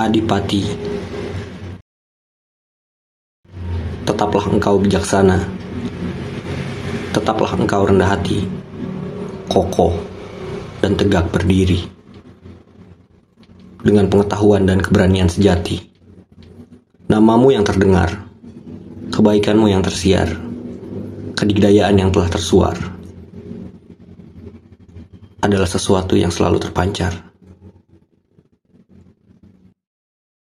Adipati. Tetaplah engkau bijaksana. Tetaplah engkau rendah hati Kokoh dan tegak berdiri. Dengan pengetahuan dan keberanian sejati Namamu yang terdengar Kebaikanmu yang tersiar Kedigdayaan yang telah tersuar adalah sesuatu yang selalu terpancar.